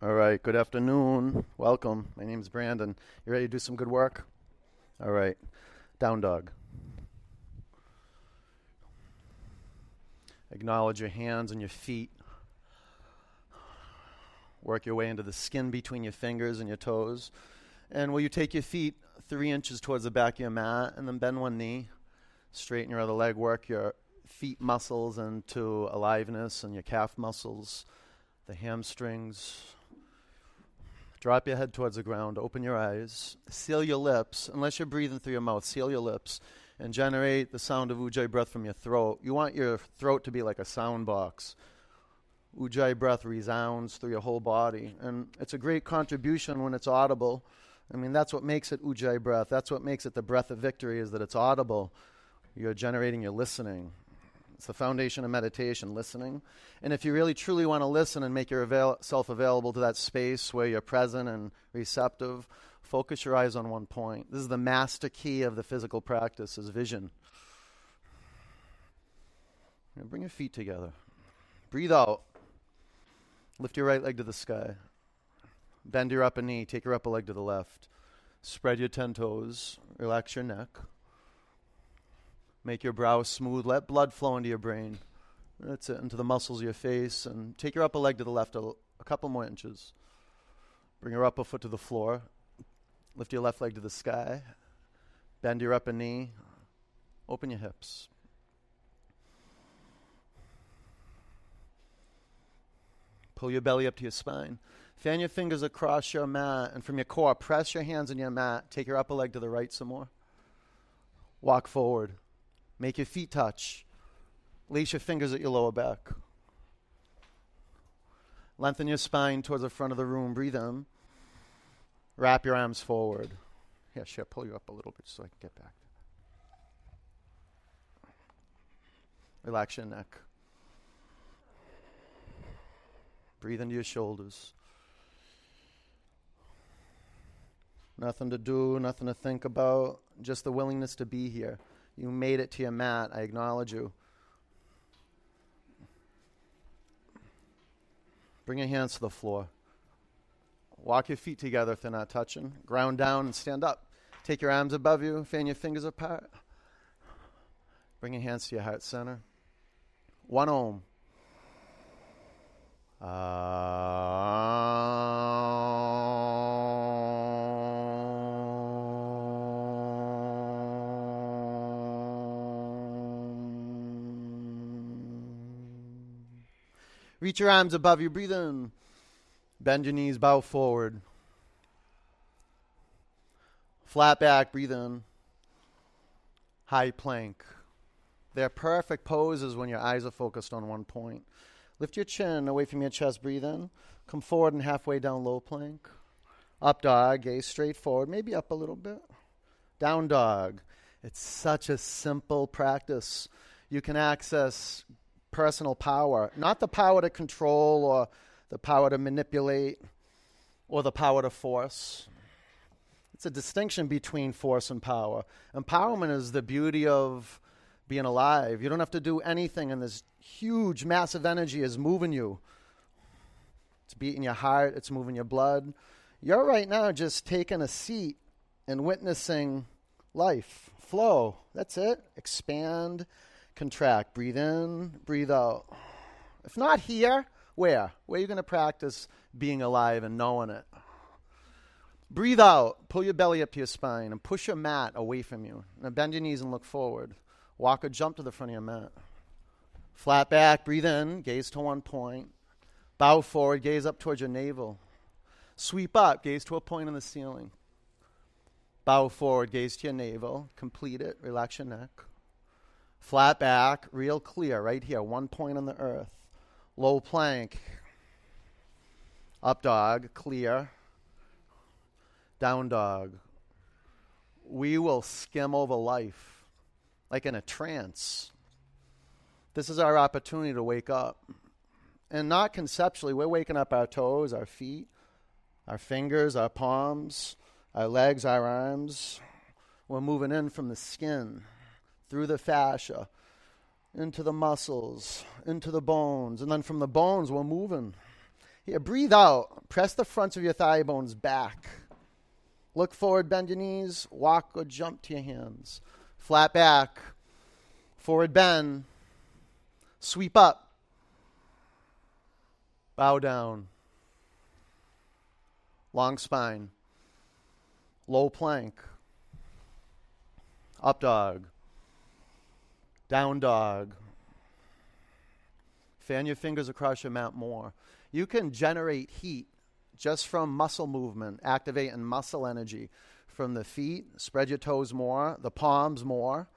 All right, good afternoon. Welcome. My name is Brandon. You ready to do some good work? All right. Down dog. Acknowledge your hands and your feet. Work your way into the skin between your fingers and your toes. And will you take your feet three inches towards the back of your mat and then bend one knee? Straighten your other leg. Work your feet muscles into aliveness and your calf muscles, the hamstrings. Drop your head towards the ground. Open your eyes. Seal your lips. Unless you're breathing through your mouth, seal your lips and generate the sound of ujjayi breath from your throat. You want your throat to be like a sound box. Ujjayi breath resounds through your whole body. And it's a great contribution when it's audible. I mean, that's what makes it ujjayi breath. That's what makes it the breath of victory, is that it's audible. You're generating your listening. It's the foundation of meditation, listening. And if you really truly want to listen and make yourself available to that space where you're present and receptive, focus your eyes on one point. This is the master key of the physical practice is vision. bring your feet together. Breathe out. Lift your right leg to the sky. Bend your upper knee. Take your upper leg to the left. Spread your ten toes. Relax your neck. Make your brow smooth. Let blood flow into your brain. That's it, into the muscles of your face. And take your upper leg to the left a, a couple more inches. Bring your upper foot to the floor. Lift your left leg to the sky. Bend your upper knee. Open your hips. Pull your belly up to your spine. Fan your fingers across your mat, and from your core, press your hands on your mat. Take your upper leg to the right some more. Walk forward. Make your feet touch. Lace your fingers at your lower back. Lengthen your spine towards the front of the room. Breathe in. Wrap your arms forward. Yeah, sure. Pull you up a little bit so I can get back. Relax your neck. Breathe into your shoulders. Nothing to do, nothing to think about, just the willingness to be here. You made it to your mat. I acknowledge you. Bring your hands to the floor. Walk your feet together if they're not touching. Ground down and stand up. Take your arms above you. Fan your fingers apart. Bring your hands to your heart center. One Om. Ah. Reach your arms above you. Breathe in. Bend your knees, bow forward. Flat back, breathe in. High plank. They're perfect poses when your eyes are focused on one point. Lift your chin away from your chest, breathe in. Come forward and halfway down low plank. Up dog, gaze straight forward, maybe up a little bit. Down dog. It's such a simple practice. You can access personal power, not the power to control or the power to manipulate or the power to force. It's a distinction between force and power. Empowerment is the beauty of being alive. You don't have to do anything, and this huge, massive energy is moving you. It's beating your heart, it's moving your blood. You're right now just taking a seat and witnessing life flow. That's it. Expand contract. Breathe in, breathe out. If not here, where? Where are you going to practice being alive and knowing it? Breathe out. Pull your belly up to your spine and push your mat away from you. Now bend your knees and look forward. Walk or jump to the front of your mat. Flat back. Breathe in. Gaze to one point. Bow forward. Gaze up towards your navel. Sweep up. Gaze to a point on the ceiling. Bow forward. Gaze to your navel. Complete it. Relax your neck. Flat back, real clear, right here, one point on the earth. Low plank. Up dog, clear. Down dog. We will skim over life like in a trance. This is our opportunity to wake up. And not conceptually, we're waking up our toes, our feet, our fingers, our palms, our legs, our arms. We're moving in from the skin through the fascia, into the muscles, into the bones. And then from the bones, we're moving Here, breathe out. Press the fronts of your thigh bones back. Look forward, bend your knees, walk or jump to your hands. Flat back, forward bend, sweep up, bow down, long spine, low plank, up dog, down dog. Fan your fingers across your mat more. You can generate heat just from muscle movement, activating muscle energy from the feet. Spread your toes more, the palms more.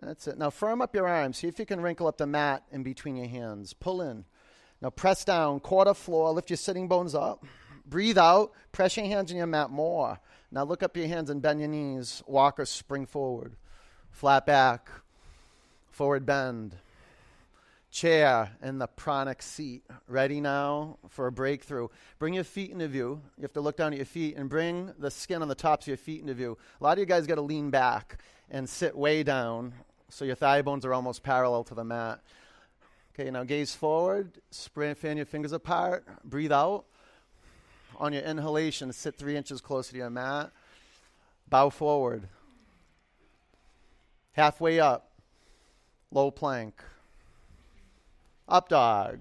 That's it. Now firm up your arms. See if you can wrinkle up the mat in between your hands. Pull in. Now press down, quarter floor. Lift your sitting bones up. Breathe out. Press your hands on your mat more. Now look up your hands and bend your knees. Walk or spring forward. Flat back. Forward bend chair and the pranic seat. Ready now for a breakthrough. Bring your feet into view. You have to look down at your feet and bring the skin on the tops of your feet into view. A lot of you guys got to lean back and sit way down so your thigh bones are almost parallel to the mat. Okay, now gaze forward, spray, fan your fingers apart, breathe out. On your inhalation, sit three inches closer to your mat. Bow forward. Halfway up, low plank. Up dog.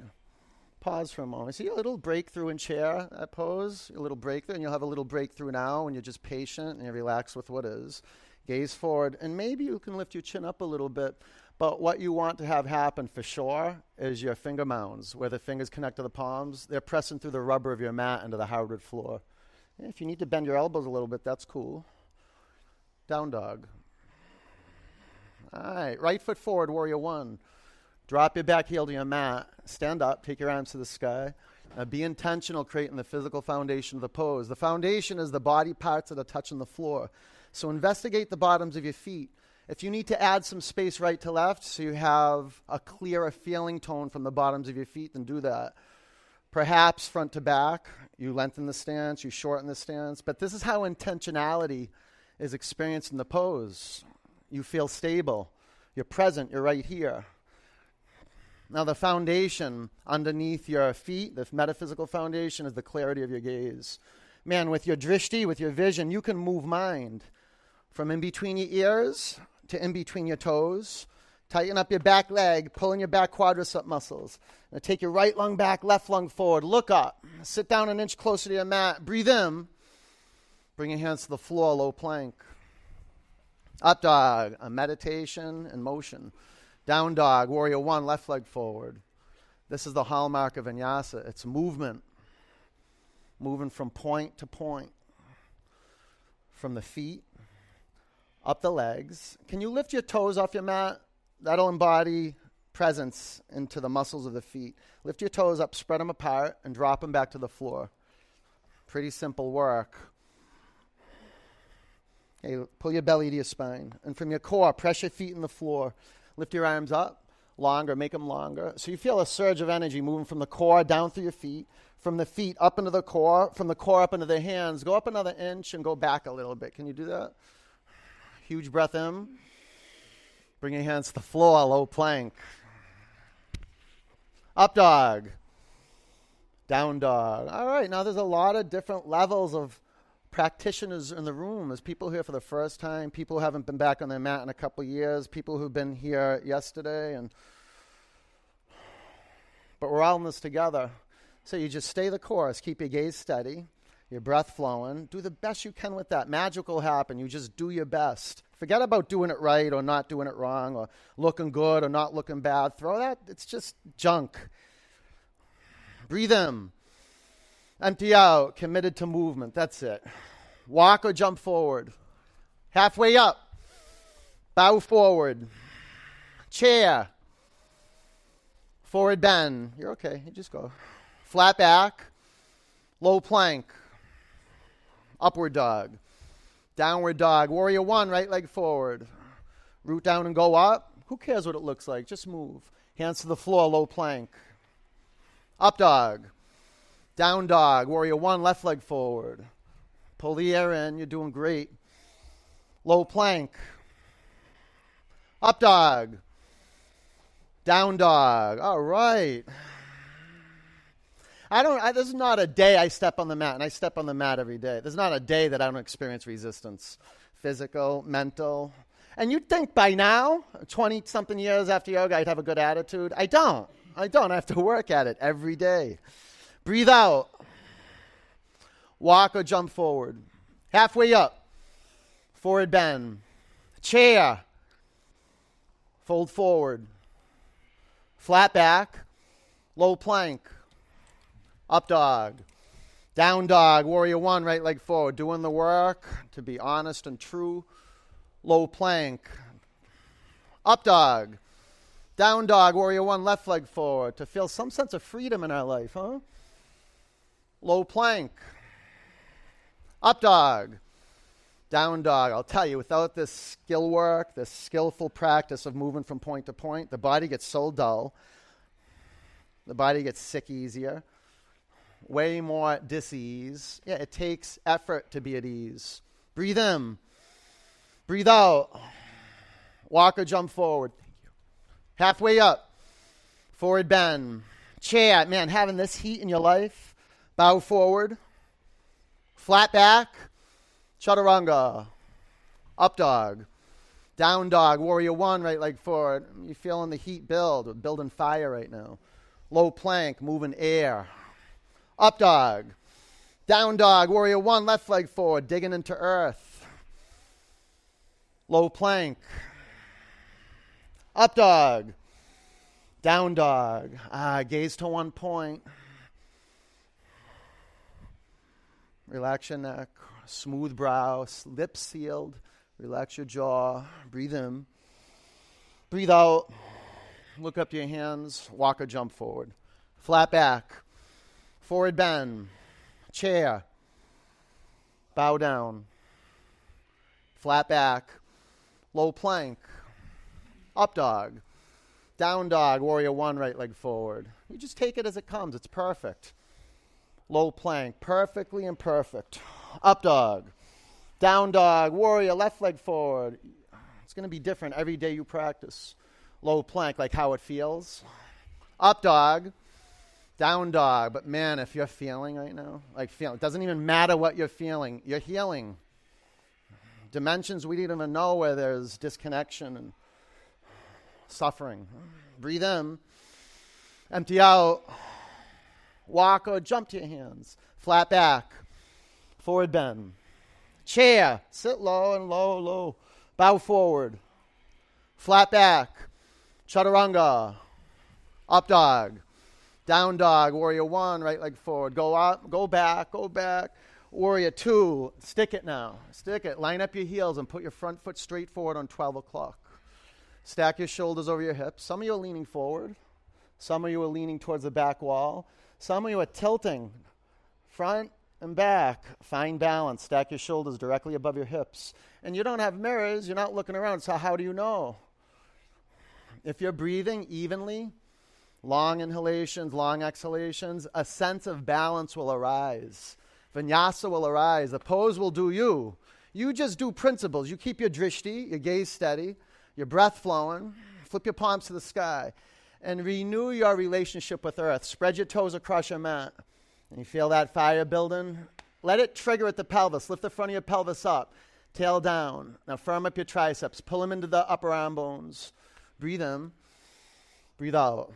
Pause for a moment. See a little breakthrough in chair, pose, a little breakthrough, and you'll have a little breakthrough now when you're just patient and you relax with what is. Gaze forward, and maybe you can lift your chin up a little bit. But what you want to have happen for sure is your finger mounds, where the fingers connect to the palms. They're pressing through the rubber of your mat into the hardwood floor. If you need to bend your elbows a little bit, that's cool. Down dog. All right, right foot forward, warrior one. Drop your back heel to your mat. Stand up. Take your arms to the sky. Be intentional creating the physical foundation of the pose. The foundation is the body parts that are touching the floor. So investigate the bottoms of your feet. If you need to add some space right to left so you have a clearer feeling tone from the bottoms of your feet, then do that. Perhaps front to back, you lengthen the stance, you shorten the stance, but this is how intentionality is experienced in the pose. You feel stable, you're present, you're right here. Now, the foundation underneath your feet, the metaphysical foundation, is the clarity of your gaze. Man, with your drishti, with your vision, you can move mind from in between your ears to in between your toes. Tighten up your back leg, pull in your back quadricep muscles. Now take your right lung back, left lung forward. Look up. Sit down an inch closer to your mat. Breathe in. Bring your hands to the floor, low plank. Up dog, a meditation and motion. Down dog, warrior one, left leg forward. This is the hallmark of vinyasa. It's movement, moving from point to point, from the feet up the legs. Can you lift your toes off your mat? That'll embody presence into the muscles of the feet. Lift your toes up, spread them apart, and drop them back to the floor. Pretty simple work. Pull your belly to your spine. And from your core, press your feet in the floor. Lift your arms up longer, make them longer. So you feel a surge of energy moving from the core down through your feet, from the feet up into the core, from the core up into the hands. Go up another inch and go back a little bit. Can you do that? Huge breath in. Bring your hands to the floor, low plank. Up dog. Down dog. All right, now there's a lot of different levels of practitioners in the room. There's people here for the first time, people who haven't been back on their mat in a couple years, people who've been here yesterday, and but we're all in this together. So you just stay the course, keep your gaze steady, your breath flowing, do the best you can with that. Magic will happen. You just do your best. Forget about doing it right or not doing it wrong or looking good or not looking bad. Throw that, it's just junk. Breathe in. Empty out, committed to movement. That's it. Walk or jump forward. Halfway up. Bow forward. Chair. Forward bend. You're okay. You just go. Flat back. Low plank. Upward dog. Downward dog. Warrior one, right leg forward. Root down and go up. Who cares what it looks like? Just move. Hands to the floor, low plank. Up dog. Down dog, warrior one, left leg forward. Pull the air in, you're doing great. Low plank. Up dog. Down dog. All right. I don't. I, is not a day I step on the mat, and I step on the mat every day. There's not a day that I don't experience resistance, physical, mental. And you'd think by now, 20 something years after yoga, I'd have a good attitude. I don't. I don't. I have to work at it every day. Breathe out. Walk or jump forward. Halfway up. Forward bend. Chair. Fold forward. Flat back. Low plank. Up dog. Down dog. Warrior one, right leg forward. Doing the work to be honest and true. Low plank. Up dog. Down dog, warrior one, left leg forward to feel some sense of freedom in our life, huh? Low plank. Up dog. Down dog. I'll tell you, without this skill work, this skillful practice of moving from point to point, the body gets so dull. The body gets sick easier. Way more disease. Yeah, it takes effort to be at ease. Breathe in. Breathe out. Walk or jump forward. Halfway up. Forward bend. Chair. Man, having this heat in your life. Bow forward. Flat back. Chaturanga. Up dog. Down dog. Warrior one, right leg forward. You're feeling the heat build. Building fire right now. Low plank, moving air. Up dog. Down dog. Warrior one, left leg forward, digging into earth. Low plank. Up dog. Down dog. Ah, gaze to one point. Relax your neck. Smooth brow. Lips sealed. Relax your jaw. Breathe in. Breathe out. Look up your hands. Walk or jump forward. Flat back. Forward bend. Chair. Bow down. Flat back. Low plank up dog, down dog, warrior one, right leg forward. You just take it as it comes. It's perfect. Low plank, perfectly imperfect. Up dog, down dog, warrior, left leg forward. It's going to be different every day you practice. Low plank, like how it feels. Up dog, down dog. But man, if you're feeling right now, like feeling, it doesn't even matter what you're feeling, you're healing. Dimensions we don't even know where there's disconnection and suffering. Breathe in, empty out, walk or jump to your hands, flat back, forward bend. Chair, sit low and low, low, bow forward, flat back, chaturanga, up dog, down dog, warrior one, right leg forward, go up, go back, go back. Warrior two, stick it now. Stick it. Line up your heels and put your front foot straight forward on 12 o'clock. Stack your shoulders over your hips. Some of you are leaning forward. Some of you are leaning towards the back wall. Some of you are tilting front and back. Find balance. Stack your shoulders directly above your hips. And you don't have mirrors. You're not looking around. So, how do you know? If you're breathing evenly, long inhalations, long exhalations, a sense of balance will arise. Vinyasa will arise. The pose will do you. You just do principles. You keep your drishti, your gaze steady your breath flowing, flip your palms to the sky, and renew your relationship with earth. Spread your toes across your mat. And you feel that fire building? Let it trigger at the pelvis. Lift the front of your pelvis up, tail down. Now firm up your triceps. Pull them into the upper arm bones. Breathe in. Breathe out.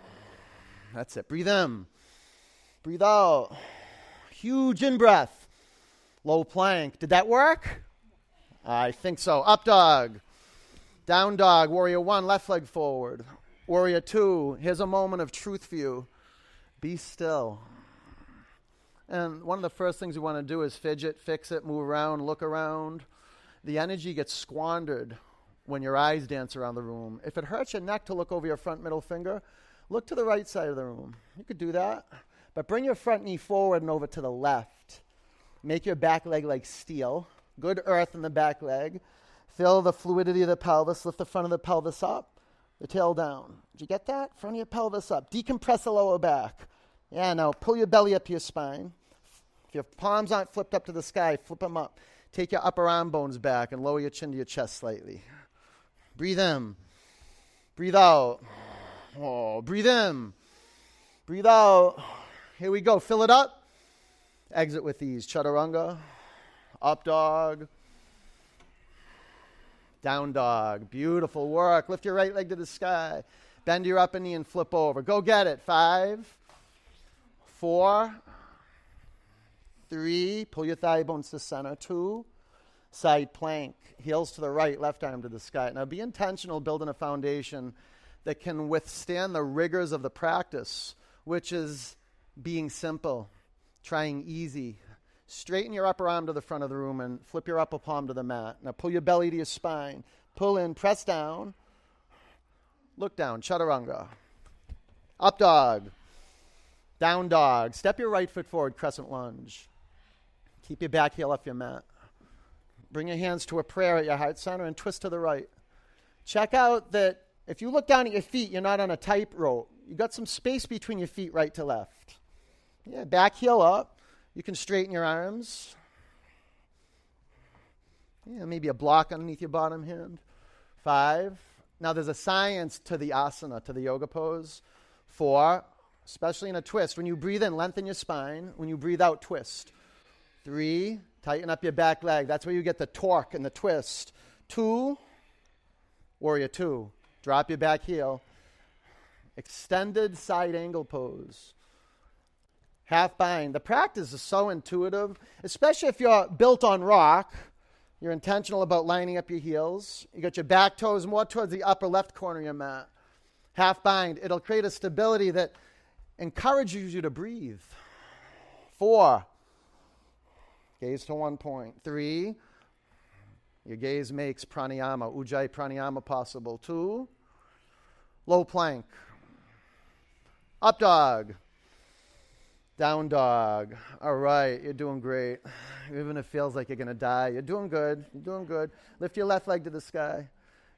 That's it. Breathe in. Breathe out. Huge in breath. Low plank. Did that work? I think so. Up dog. Down dog, warrior one, left leg forward. Warrior two, here's a moment of truth for you. Be still. And one of the first things you want to do is fidget, fix it, move around, look around. The energy gets squandered when your eyes dance around the room. If it hurts your neck to look over your front middle finger, look to the right side of the room. You could do that. But bring your front knee forward and over to the left. Make your back leg like steel. Good earth in the back leg. Feel the fluidity of the pelvis. Lift the front of the pelvis up, the tail down. Did you get that? Front of your pelvis up. Decompress the lower back. Yeah, now pull your belly up to your spine. If your palms aren't flipped up to the sky, flip them up. Take your upper arm bones back and lower your chin to your chest slightly. Breathe in. Breathe out. Oh, breathe in. Breathe out. Here we go. Fill it up. Exit with ease. Chaturanga. Up dog. Down dog. Beautiful work. Lift your right leg to the sky. Bend your upper knee and flip over. Go get it. Five, four, three. Pull your thigh bones to center. Two. Side plank. Heels to the right, left arm to the sky. Now be intentional building a foundation that can withstand the rigors of the practice, which is being simple, trying easy, Straighten your upper arm to the front of the room and flip your upper palm to the mat. Now pull your belly to your spine. Pull in, press down. Look down, chaturanga. Up dog. Down dog. Step your right foot forward, crescent lunge. Keep your back heel off your mat. Bring your hands to a prayer at your heart center and twist to the right. Check out that if you look down at your feet, you're not on a tightrope. You got some space between your feet, right to left. Yeah, back heel up. You can straighten your arms. Yeah, maybe a block underneath your bottom hand. Five. Now, there's a science to the asana, to the yoga pose. Four, especially in a twist. When you breathe in, lengthen your spine. When you breathe out, twist. Three, tighten up your back leg. That's where you get the torque and the twist. Two, warrior two. Drop your back heel. Extended side angle pose half bind. The practice is so intuitive, especially if you're built on rock. You're intentional about lining up your heels. You got your back toes more towards the upper left corner of your mat. Half bind. It'll create a stability that encourages you to breathe. Four. Gaze to one point. Three. Your gaze makes pranayama, ujjayi pranayama possible. Two. Low plank. Up dog. Down dog. All right, you're doing great. Even if it feels like you're going to die, you're doing good. You're doing good. Lift your left leg to the sky.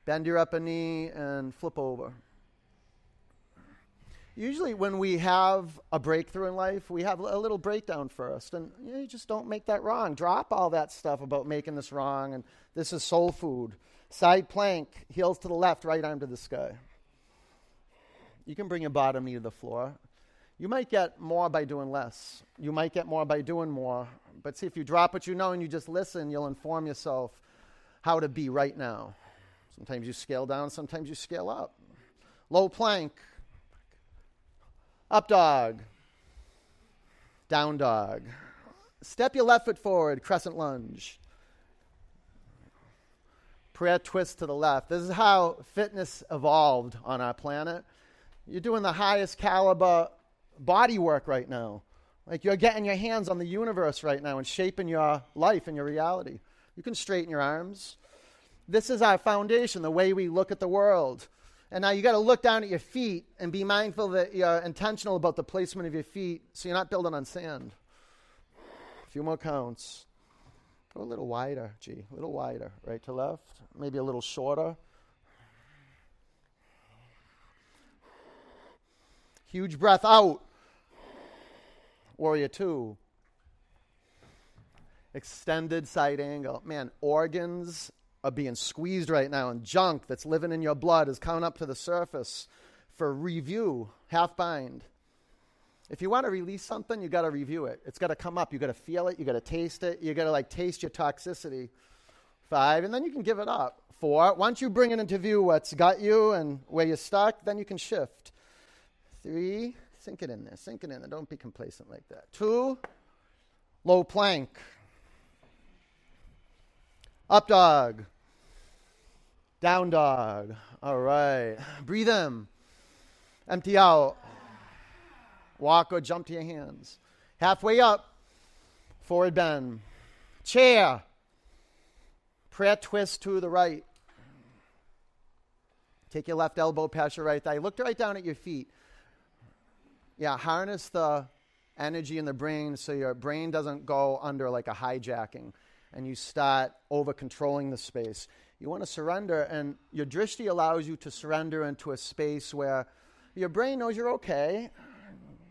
Bend your upper knee and flip over. Usually, when we have a breakthrough in life, we have a little breakdown first. And you, know, you just don't make that wrong. Drop all that stuff about making this wrong and this is soul food. Side plank, heels to the left, right arm to the sky. You can bring your bottom knee to the floor. You might get more by doing less. You might get more by doing more. But see, if you drop what you know and you just listen, you'll inform yourself how to be right now. Sometimes you scale down, sometimes you scale up. Low plank, up dog, down dog. Step your left foot forward, crescent lunge. Prayer twist to the left. This is how fitness evolved on our planet. You're doing the highest caliber body work right now. Like you're getting your hands on the universe right now and shaping your life and your reality. You can straighten your arms. This is our foundation, the way we look at the world. And now you got to look down at your feet and be mindful that you're intentional about the placement of your feet so you're not building on sand. A few more counts. Go a little wider, G. A little wider. Right to left. Maybe a little shorter. Huge breath out. Warrior two. Extended side angle. Man, organs are being squeezed right now, and junk that's living in your blood is coming up to the surface for review, half bind. If you want to release something, you got to review it. It's got to come up. You got to feel it. You got to taste it. You got to like taste your toxicity. Five, and then you can give it up. Four, once you bring it into view what's got you and where you're stuck, then you can shift. Three, Sink it in there. Sink it in there. Don't be complacent like that. Two, low plank. Up dog. Down dog. All right. Breathe in. Empty out. Walk or jump to your hands. Halfway up. Forward bend. Chair. Prayer twist to the right. Take your left elbow past your right thigh. Look right down at your feet yeah, harness the energy in the brain so your brain doesn't go under like a hijacking and you start over controlling the space. You want to surrender, and your drishti allows you to surrender into a space where your brain knows you're okay.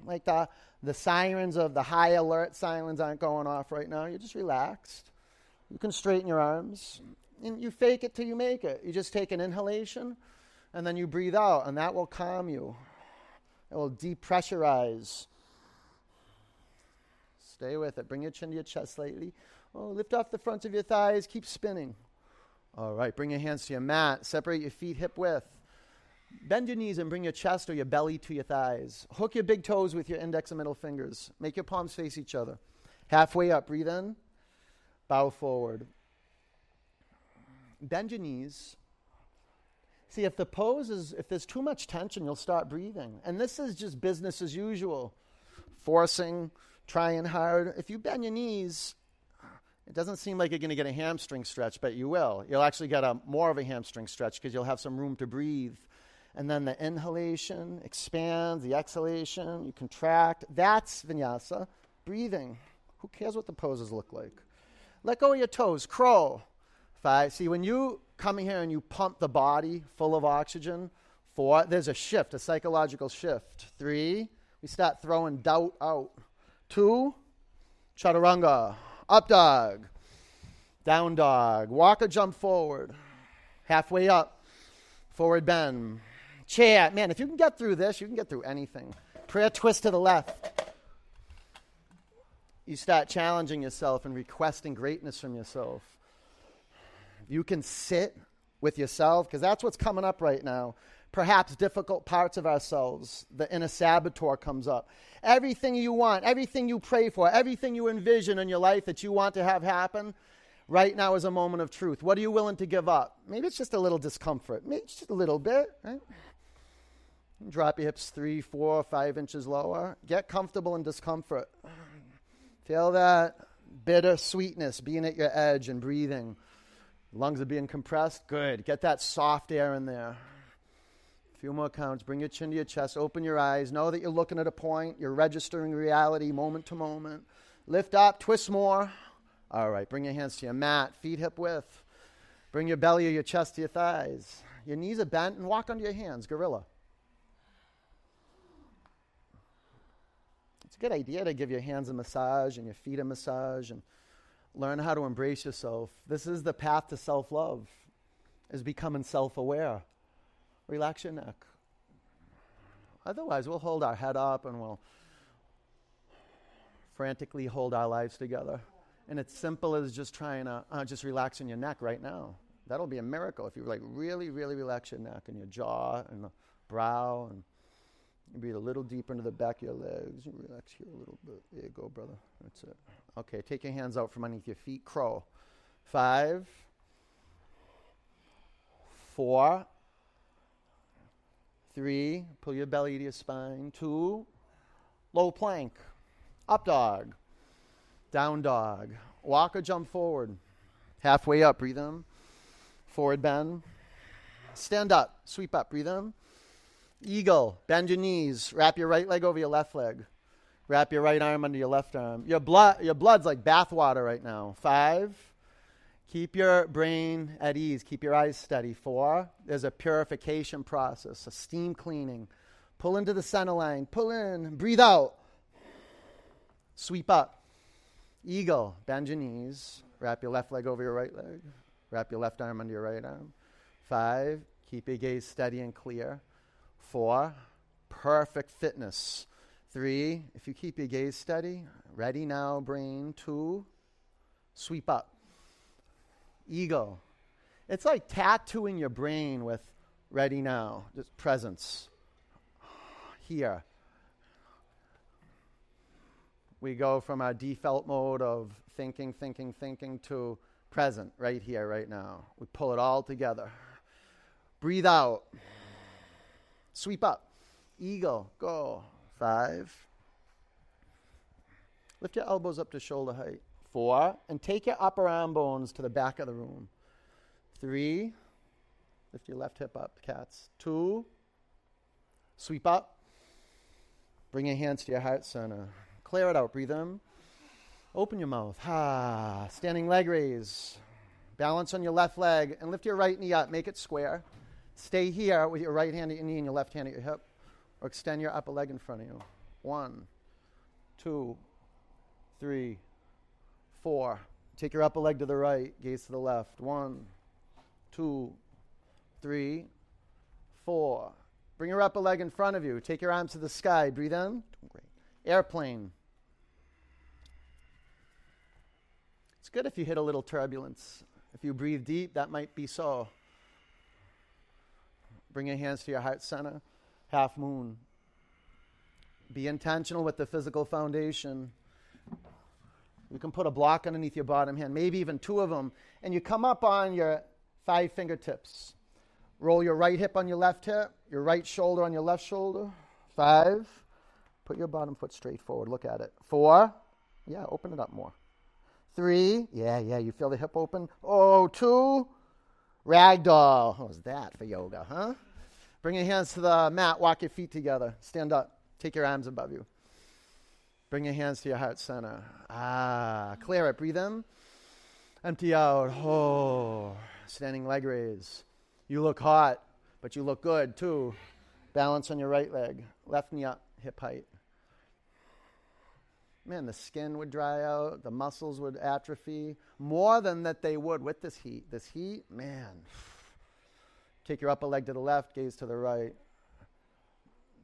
Like the, the sirens of the high alert sirens aren't going off right now. You're just relaxed. You can straighten your arms. And you fake it till you make it. You just take an inhalation and then you breathe out, and that will calm you. It will depressurize. Stay with it. Bring your chin to your chest slightly. Oh, lift off the front of your thighs. Keep spinning. All right, bring your hands to your mat. Separate your feet hip width. Bend your knees and bring your chest or your belly to your thighs. Hook your big toes with your index and middle fingers. Make your palms face each other. Halfway up, breathe in. Bow forward. Bend your knees. See, if the pose is, if there's too much tension, you'll start breathing. And this is just business as usual. Forcing, trying hard. If you bend your knees, it doesn't seem like you're going to get a hamstring stretch, but you will. You'll actually get a more of a hamstring stretch because you'll have some room to breathe. And then the inhalation expands, the exhalation, you contract. That's vinyasa, breathing. Who cares what the poses look like? Let go of your toes, crow. Five. See, when you come here and you pump the body full of oxygen, four, there's a shift, a psychological shift. Three, we start throwing doubt out. Two, chaturanga, up dog, down dog, walk or jump forward, halfway up, forward bend, chair. Man, if you can get through this, you can get through anything. Prayer twist to the left. You start challenging yourself and requesting greatness from yourself. You can sit with yourself because that's what's coming up right now. Perhaps difficult parts of ourselves, the inner saboteur comes up. Everything you want, everything you pray for, everything you envision in your life that you want to have happen, right now is a moment of truth. What are you willing to give up? Maybe it's just a little discomfort, maybe just a little bit, right? Drop your hips three, four, five inches lower. Get comfortable in discomfort. Feel that bitter sweetness being at your edge and breathing. Lungs are being compressed. Good. Get that soft air in there. A few more counts. Bring your chin to your chest. Open your eyes. Know that you're looking at a point. You're registering reality moment to moment. Lift up. Twist more. All right. Bring your hands to your mat. Feet hip width. Bring your belly or your chest to your thighs. Your knees are bent and walk onto your hands. Gorilla. It's a good idea to give your hands a massage and your feet a massage and learn how to embrace yourself. This is the path to self love, is becoming self aware. Relax your neck. Otherwise, we'll hold our head up and we'll frantically hold our lives together. And it's simple as just trying to uh, just relaxing your neck right now. That'll be a miracle if you like really, really relax your neck and your jaw and the brow and breathe a little deeper into the back of your legs. Relax here a little bit. There you go, brother. That's it. Okay, take your hands out from underneath your feet. Crow. Five, four, three. Pull your belly to your spine. Two. Low plank. Up dog. Down dog. Walk or jump forward. Halfway up. Breathe in. Forward bend. Stand up. Sweep up. Breathe in. Eagle. Bend your knees. Wrap your right leg over your left leg. Wrap your right arm under your left arm. Your blood, your blood's like bathwater right now. Five. Keep your brain at ease. Keep your eyes steady. Four. There's a purification process, a steam cleaning. Pull into the center line. Pull in. Breathe out. Sweep up. Eagle. Bend your knees. Wrap your left leg over your right leg. Wrap your left arm under your right arm. Five. Keep your gaze steady and clear. Four, perfect fitness. Three, if you keep your gaze steady, ready now, brain. Two, sweep up. Ego. It's like tattooing your brain with ready now, just presence. Here. We go from our default mode of thinking, thinking, thinking to present, right here, right now. We pull it all together. Breathe out. Sweep up. Eagle. Go. Five. Lift your elbows up to shoulder height. Four. And take your upper arm bones to the back of the room. Three. Lift your left hip up, cats. Two. Sweep up. Bring your hands to your heart center. Clear it out. Breathe in. Open your mouth. Ha. Standing leg raise. Balance on your left leg and lift your right knee up. Make it square. Stay here with your right hand at your knee and your left hand at your hip, or extend your upper leg in front of you. One, two, three, four. Take your upper leg to the right, gaze to the left. One, two, three, four. Bring your upper leg in front of you. Take your arms to the sky. Breathe in. Great. Airplane. It's good if you hit a little turbulence. If you breathe deep, that might be so. Bring your hands to your heart center, half moon. Be intentional with the physical foundation. You can put a block underneath your bottom hand, maybe even two of them, and you come up on your five fingertips. Roll your right hip on your left hip, your right shoulder on your left shoulder. Five. Put your bottom foot straight forward. Look at it. Four. Yeah, open it up more. Three. Yeah, yeah, you feel the hip open. Oh, two. Ragdoll. Was that for yoga, huh? Bring your hands to the mat. Walk your feet together. Stand up. Take your arms above you. Bring your hands to your heart center. Ah, clear it. Breathe in. Empty out. Oh, standing leg raise. You look hot, but you look good too. Balance on your right leg. Left knee up, hip height. Man, the skin would dry out, the muscles would atrophy more than that they would with this heat. This heat, man. Take your upper leg to the left, gaze to the right.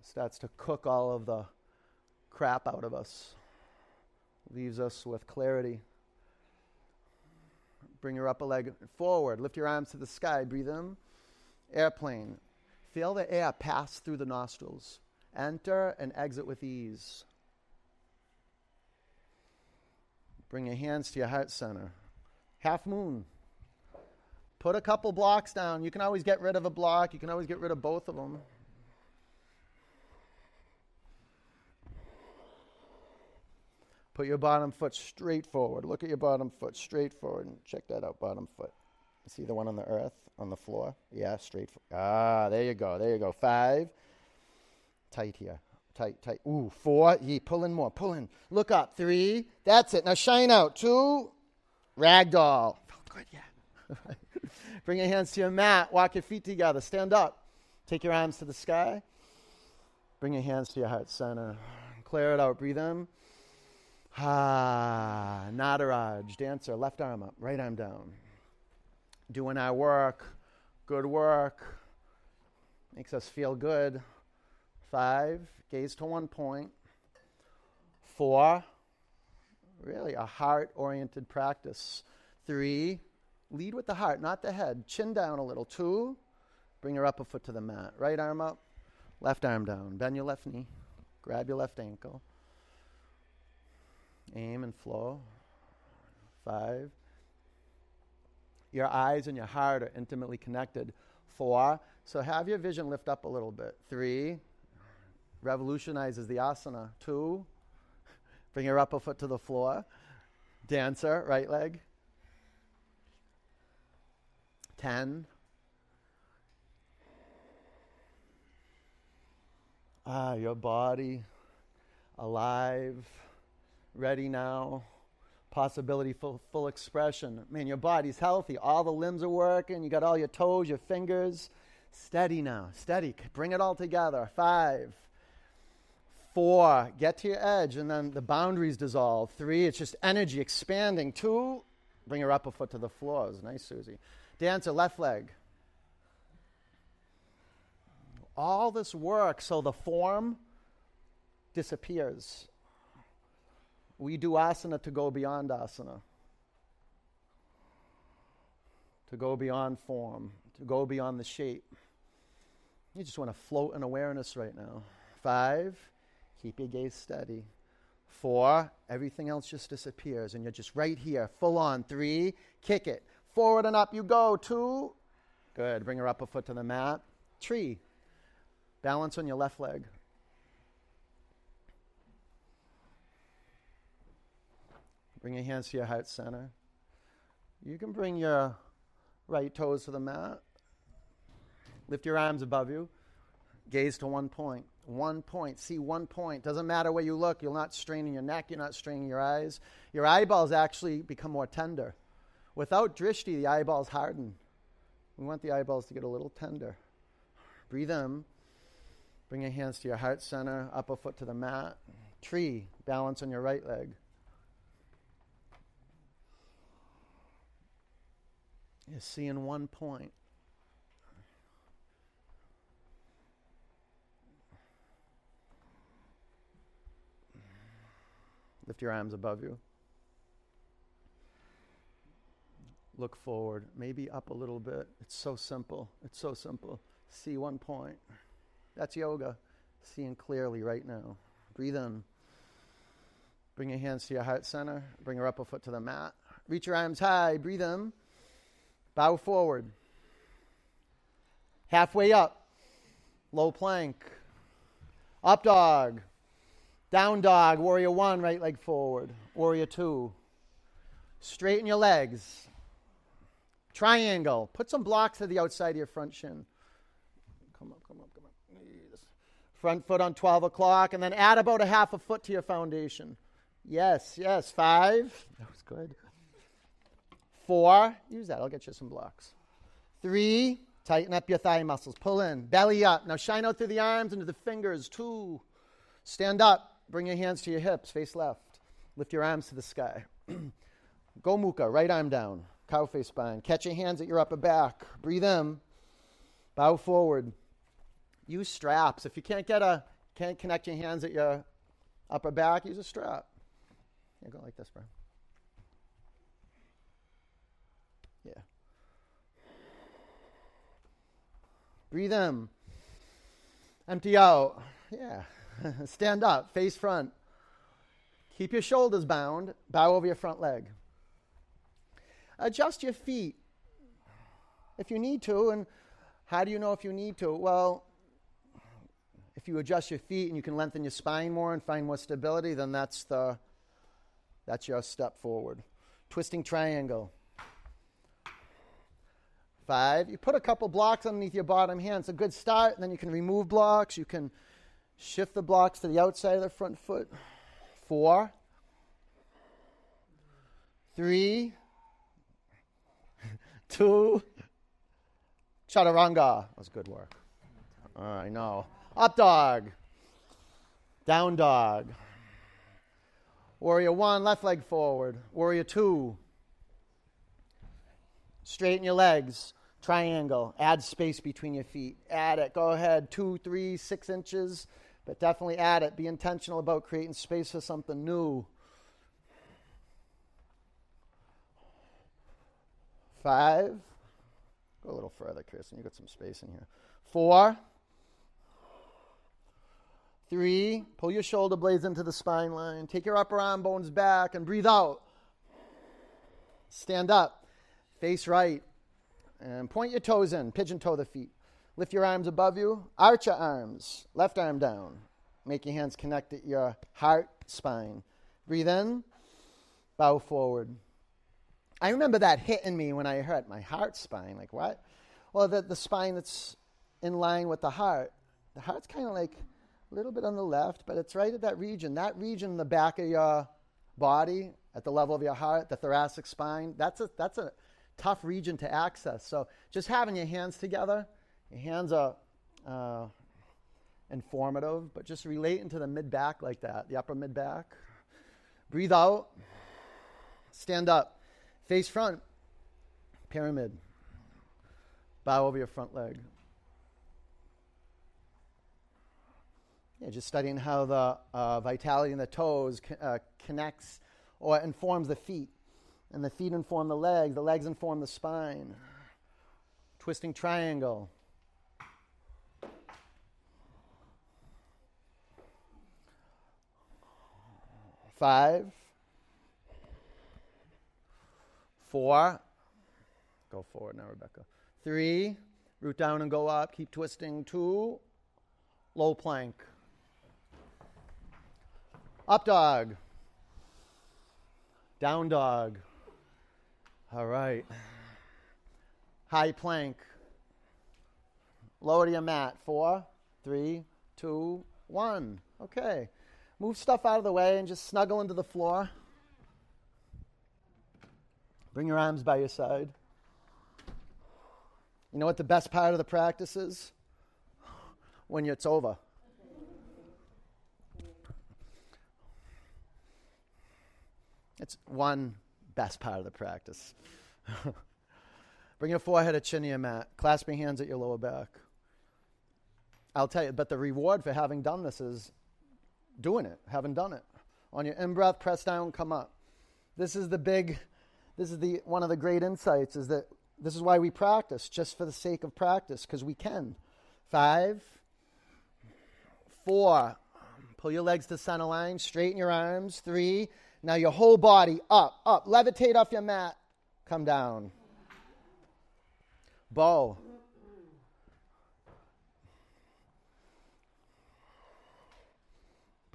Starts to cook all of the crap out of us, leaves us with clarity. Bring your upper leg forward, lift your arms to the sky, breathe in. Airplane. Feel the air pass through the nostrils, enter and exit with ease. Bring your hands to your heart center. Half moon. Put a couple blocks down. You can always get rid of a block, you can always get rid of both of them. Put your bottom foot straight forward. Look at your bottom foot straight forward and check that out, bottom foot. See the one on the earth, on the floor? Yeah, straight. ah, there you go. There you go. Five. Tight here. Tight, tight. Ooh, four. Ye, pull in more. Pull in. Look up. Three. That's it. Now shine out. Two. Ragdoll. Felt good, yeah. Bring your hands to your mat. Walk your feet together. Stand up. Take your arms to the sky. Bring your hands to your heart center. Clear it out. Breathe in. Ah, Nataraj, dancer, left arm up, right arm down. Doing our work, good work, makes us feel good. Five, gaze to one point. Four, really a heart oriented practice. Three, lead with the heart, not the head. Chin down a little. Two, bring your upper foot to the mat. Right arm up, left arm down. Bend your left knee, grab your left ankle aim and flow. Five. Your eyes and your heart are intimately connected. Four. So have your vision lift up a little bit. Three. Revolutionizes the asana. Two. Bring your upper foot to the floor. Dancer, right leg. Ten. Ah, your body alive ready now. Possibility for full expression. Man, your body's healthy. All the limbs are working. You got all your toes, your fingers. Steady now. Steady. Bring it all together. Five. Four. Get to your edge, and then the boundaries dissolve. Three. It's just energy expanding. Two. Bring your upper foot to the floor. It nice, Susie. Dancer, left leg. All this work so the form disappears. We do asana to go beyond asana, to go beyond form, to go beyond the shape. You just want to float in awareness right now. Five, keep your gaze steady. Four, everything else just disappears and you're just right here, full on. Three, kick it. Forward and up you go. Two, good. Bring your upper foot to the mat. Three, balance on your left leg. Bring your hands to your heart center. You can bring your right toes to the mat. Lift your arms above you. Gaze to one point. One point. See one point. Doesn't matter where you look. You're not straining your neck. You're not straining your eyes. Your eyeballs actually become more tender. Without drishti, the eyeballs harden. We want the eyeballs to get a little tender. Breathe in. Bring your hands to your heart center, upper foot to the mat. Tree, balance on your right leg. is seeing one point. Lift your arms above you. look forward, maybe up a little bit. It's so simple. It's so simple. See one point. That's yoga. Seeing clearly right now. Breathe in. Bring your hands to your heart center. Bring your upper foot to the mat. Reach your arms high. Breathe in. Bow forward. Halfway up. Low plank. Up dog. Down dog. Warrior one, right leg forward. Warrior two. Straighten your legs. Triangle. Put some blocks to the outside of your front shin. Come up, come up, come up. Front foot on 12 o'clock, and then add about a half a foot to your foundation. Yes, yes. Five. That was good. Four. Use that. I'll get you some blocks. Three. Tighten up your thigh muscles. Pull in. Belly up. Now shine out through the arms into the fingers. Two. Stand up. Bring your hands to your hips. Face left. Lift your arms to the sky. Go Mukha. Right arm down. Cow face spine. Catch your hands at your upper back. Breathe in. Bow forward. Use straps. If you can't get a can't connect your hands at your upper back, use a strap. Yeah, go like this, bro. Yeah. Breathe in. Empty out. Yeah. Stand up, face front. Keep your shoulders bound. Bow over your front leg. Adjust your feet if you need to. And how do you know if you need to? Well, if you adjust your feet and you can lengthen your spine more and find more stability, then that's the that's your step forward. Twisting triangle. Five. You put a couple blocks underneath your bottom hand. It's a good start. Then you can remove blocks. You can shift the blocks to the outside of the front foot. Four. Three. Two. Chaturanga. That was good work. I know. Up dog. Down dog. Warrior one, left leg forward. Warrior two. Straighten your legs. Triangle. Add space between your feet. Add it. Go ahead. Two, three, six inches. But definitely add it. Be intentional about creating space for something new. Five. Go a little further, Kristen. You got some space in here. Four. Three, pull your shoulder blades into the spine line. Take your upper arm bones back and breathe out. Stand up. Face right. And point your toes in. Pigeon toe the feet. Lift your arms above you. Arch your arms. Left arm down. Make your hands connect at your heart spine. Breathe in. Bow forward. I remember that hitting me when I hurt my heart spine. Like, what? Well, the, the spine that's in line with the heart. The heart's kind of like a little bit on the left, but it's right at that region. That region in the back of your body, at the level of your heart, the thoracic spine, that's a, that's a tough region to access. So just having your hands together, hands are uh, informative, but just relating to the mid back like that, the upper mid back. Breathe out, stand up, face front, pyramid. Bow over your front leg. Yeah, just studying how the uh, vitality in the toes uh, connects or informs the feet. And the feet inform the legs, the legs inform the spine. Twisting triangle. Five. Four. Go forward now, Rebecca. Three. Root down and go up. Keep twisting. Two. Low plank. Up dog. Down dog. All right. High plank. Lower to your mat. Four, three, two, one. Okay. Move stuff out of the way and just snuggle into the floor. Bring your arms by your side. You know what the best part of the practice is? When it's over. It's one best part of the practice. Bring your forehead to chin to your mat. Clasp your hands at your lower back. I'll tell you, but the reward for having done this is doing it, haven't done it. On your in breath, press down, come up. This is the big, This is the one of the great insights is that this is why we practice, just for the sake of practice, because we can. Five, four, pull your legs to center line, straighten your arms. Three, now your whole body up, up, levitate off your mat, come down. Bow.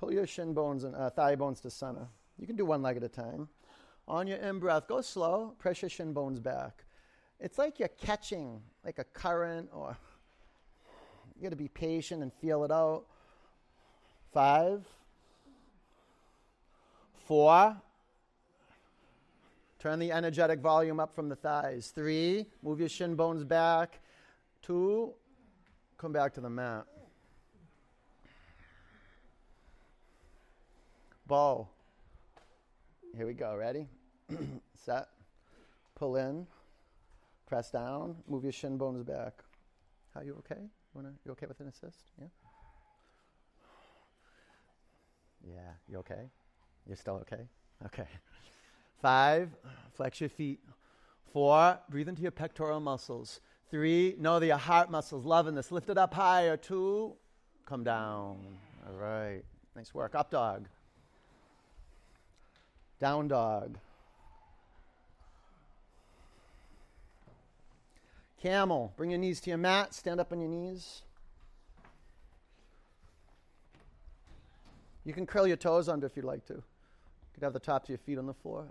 Pull your shin bones and uh, thigh bones to center. You can do one leg at a time. On your in breath, go slow. Press your shin bones back. It's like you're catching like a current, or you got to be patient and feel it out. Five, four. Turn the energetic volume up from the thighs. Three, move your shin bones back. Two, come back to the mat. Bow. Here we go. Ready? Set. Pull in. Press down. Move your shin bones back. How you okay? You wanna you okay with an assist? Yeah. Yeah, you okay? You're still okay? Okay. Five, flex your feet. Four, breathe into your pectoral muscles. Three, know that your heart muscles, loving this. Lift it up higher. Two, come down. All right. Nice work. Up dog. Down dog. Camel. Bring your knees to your mat. Stand up on your knees. You can curl your toes under if you'd like to. You could have the tops of your feet on the floor.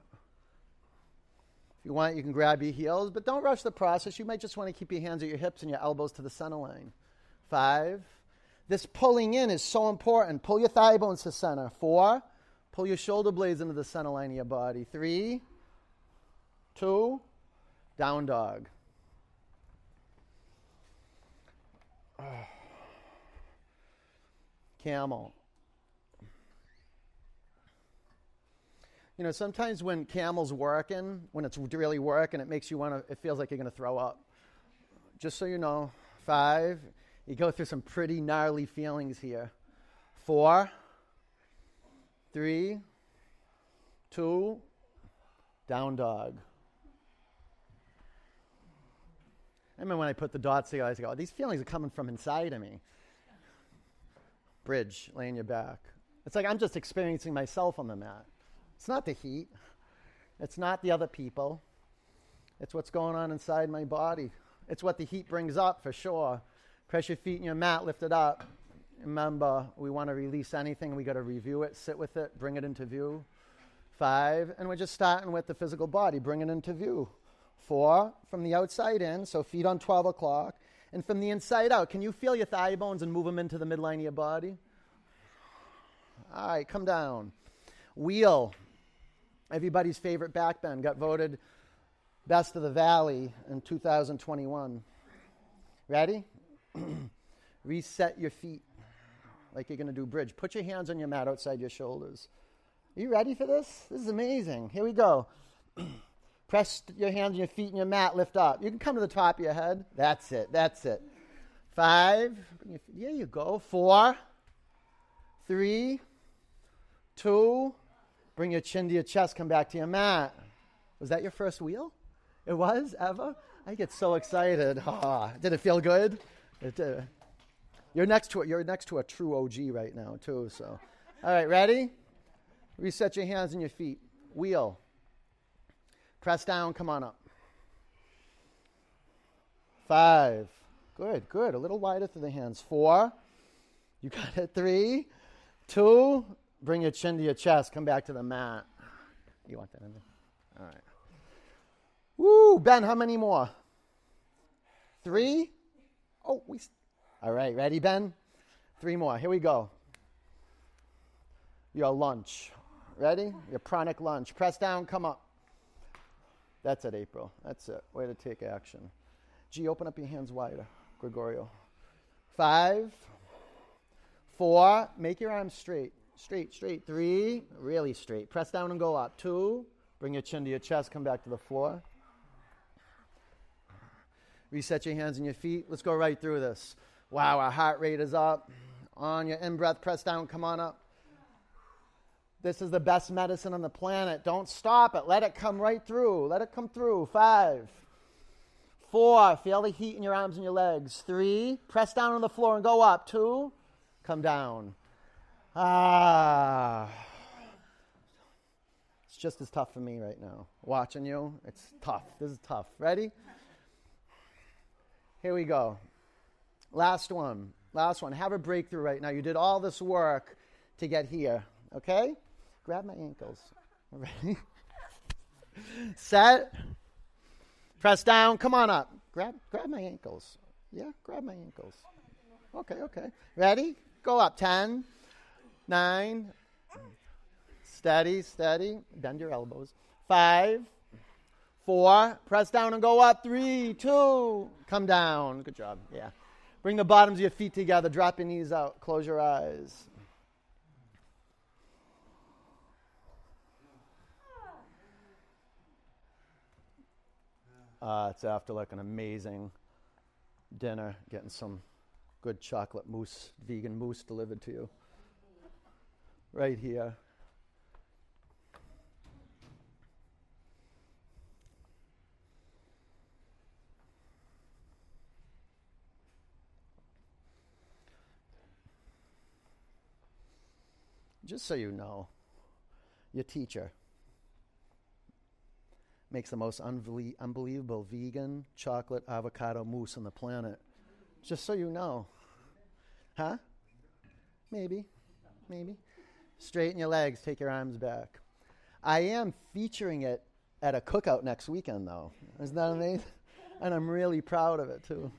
If you want, you can grab your heels, but don't rush the process. You might just want to keep your hands at your hips and your elbows to the center line. Five. This pulling in is so important. Pull your thigh bones to center. Four. Pull your shoulder blades into the center line of your body. Three. Two. Down dog. Camel. You know, sometimes when camel's working, when it's really working, it makes you want to, it feels like you're going to throw up. Just so you know, five, you go through some pretty gnarly feelings here. Four, three, two, down dog. I remember when I put the dots together, I go, oh, these feelings are coming from inside of me. Bridge, laying your back. It's like I'm just experiencing myself on the mat. It's not the heat. It's not the other people. It's what's going on inside my body. It's what the heat brings up for sure. Press your feet in your mat, lift it up. Remember, we want to release anything, we got to review it, sit with it, bring it into view. Five, and we're just starting with the physical body, bring it into view. Four, from the outside in, so feet on 12 o'clock. And from the inside out, can you feel your thigh bones and move them into the midline of your body? All right, come down. Wheel, everybody's favorite back bend, got voted best of the valley in 2021. Ready? Reset your feet like you're going to do bridge. Put your hands on your mat outside your shoulders. Are you ready for this? This is amazing. Here we go. Press your hands on your feet and your mat, lift up. You can come to the top of your head. That's it. That's it. Five. There you go. Four. Three. Two. Bring your chin to your chest, come back to your mat. Was that your first wheel? It was, ever? I get so excited. Oh, did it feel good? It, uh, you're next to it. You're next to a true OG right now, too. So, all right, ready? Reset your hands and your feet. Wheel. Press down. Come on up. Five. Good, good. A little wider through the hands. Four. You got it. Three. Two. Bring your chin to your chest. Come back to the mat. You want that in there? All right. Woo, Ben, how many more? Three? Oh, we. All right, ready, Ben? Three more. Here we go. Your lunge. Ready? Your pranic lunge. Press down, come up. That's it, April. That's it. Way to take action. G, open up your hands wider. Gregorio. Five, four, make your arms straight. Straight, straight. Three, really straight. Press down and go up. Two, bring your chin to your chest, come back to the floor. Reset your hands and your feet. Let's go right through this. Wow, our heart rate is up. On your in breath, press down, come on up. This is the best medicine on the planet. Don't stop it. Let it come right through. Let it come through. Five, four, feel the heat in your arms and your legs. Three, press down on the floor and go up. Two, come down. Ah. It's just as tough for me right now. Watching you, it's tough. This is tough. Ready? Here we go. Last one. Last one. Have a breakthrough right now. You did all this work to get here. Okay? Grab my ankles. Ready? Set. Press down. Come on up. Grab grab my ankles. Yeah, grab my ankles. Okay, okay. Ready? Go up. Ten, nine. Steady, steady. Bend your elbows. Five, four. Press down and go up. Three, two. Come down. Good job. Yeah. Bring the bottoms of your feet together. Drop your knees out. Close your eyes. Uh, it's after like an amazing dinner, getting some good chocolate mousse, vegan mousse delivered to you. Right here. Just so you know, your teacher makes the most unbelie- unbelievable vegan chocolate avocado mousse on the planet. Just so you know. Huh? Maybe. Maybe. Straighten your legs, take your arms back. I am featuring it at a cookout next weekend, though. Isn't that amazing? and I'm really proud of it, too.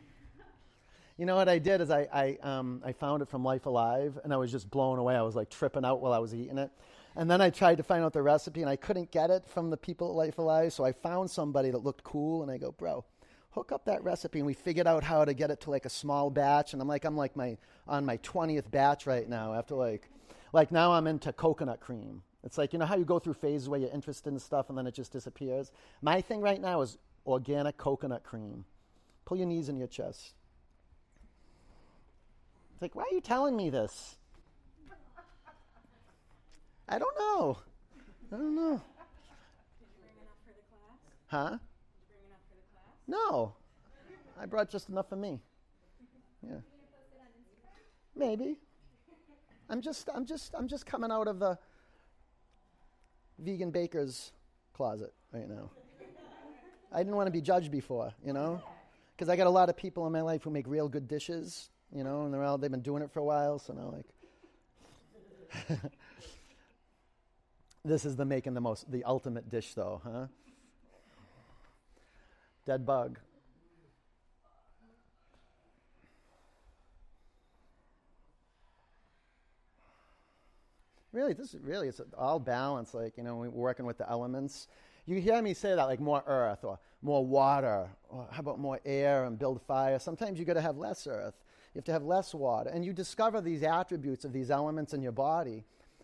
You know what I did is I, I, um, I found it from Life Alive, and I was just blown away. I was like tripping out while I was eating it. And then I tried to find out the recipe, and I couldn't get it from the people at Life Alive. So I found somebody that looked cool, and I go, bro, hook up that recipe. And we figured out how to get it to like a small batch. And I'm like, I'm like my on my 20th batch right now. After like, like now I'm into coconut cream. It's like you know how you go through phases where you're interested in stuff and then it just disappears. My thing right now is organic coconut cream. Pull your knees in your chest. It's like, why are you telling me this? I don't know. I don't know. Huh? No. I brought just enough for me. Yeah. Maybe. I'm just I'm just I'm just coming out of the vegan baker's closet right now. I didn't want to be judged before, you know? Because I got a lot of people in my life who make real good dishes, you know, and they're all they've been doing it for a while, so now like This is the making the most, the ultimate dish, though, huh? Dead bug. Really, this is really it's all balance. Like you know, we're working with the elements. You hear me say that, like more earth or more water, or how about more air and build fire? Sometimes you got to have less earth. You have to have less water, and you discover these attributes of these elements in your body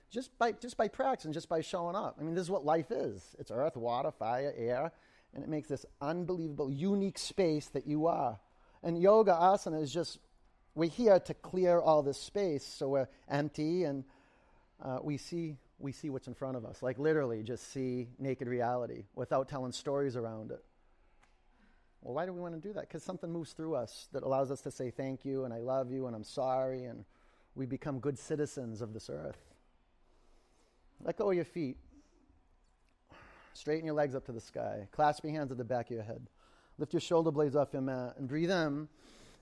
just by just by practice and just by showing up. I mean, this is what life is. It's earth, water, fire, air, and it makes this unbelievable, unique space that you are. And yoga asana is just we're here to clear all this space, so we're empty and uh, we see we see what's in front of us. Like literally, just see naked reality without telling stories around it. Well, why do we want to do that? Because something moves through us that allows us to say thank you and I love you and I'm sorry and we become good citizens of this earth. Let go of your feet. Straighten your legs up to the sky. Clasp your hands at the back of your head. Lift your shoulder blades off your mat and breathe in.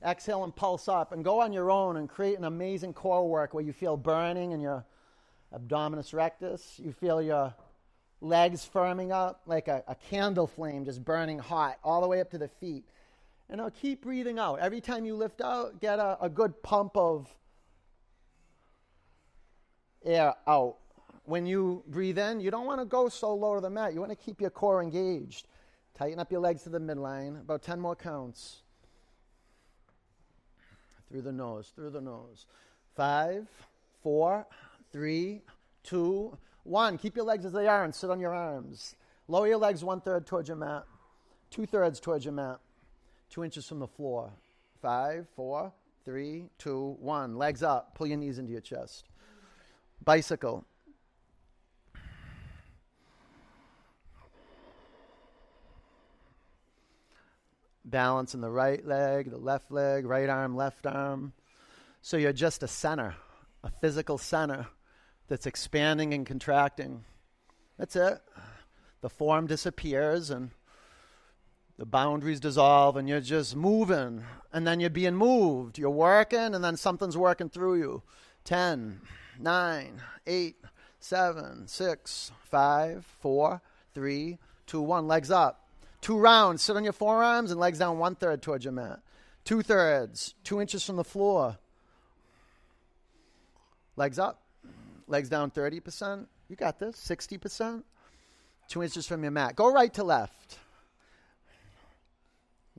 Exhale and pulse up and go on your own and create an amazing core work where you feel burning in your abdominis rectus. You feel your legs firming up like a, a candle flame just burning hot all the way up to the feet. And now keep breathing out. Every time you lift out, get a, a good pump of air out when you breathe in, you don't want to go so low to the mat. You want to keep your core engaged. Tighten up your legs to the midline. About 10 more counts. Through the nose, through the nose. Five, four, three, two, one, keep your legs as they are and sit on your arms. Lower your legs one third towards your mat, two thirds towards your mat, two inches from the floor. Five, four, three, two, one. Legs up. Pull your knees into your chest. Bicycle. Balance in the right leg, the left leg, right arm, left arm. So you're just a center, a physical center that's expanding and contracting. That's it. The form disappears and the boundaries dissolve and you're just moving and then you're being moved. You're working and then something's working through you. 10, 9, 8, 7, 6, 5, 4, 3, 2, 1. Legs up. Two rounds. Sit on your forearms and legs down one third towards your mat. Two thirds. Two inches from the floor. Legs up. Legs down 30%. You got this. 60%. Two inches from your mat. Go right to left.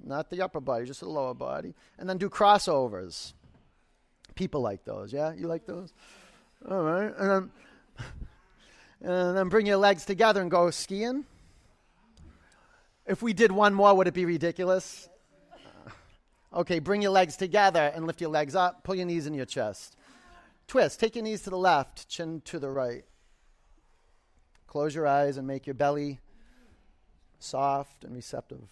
Not the upper body, just the lower body. And then do crossovers. People like those, yeah? You like those? All right. And then, and then bring your legs together and go skiing. If we did one more, would it be ridiculous? Okay, bring your legs together and lift your legs up. Pull your knees in your chest. Twist. Take your knees to the left, chin to the right. Close your eyes and make your belly soft and receptive.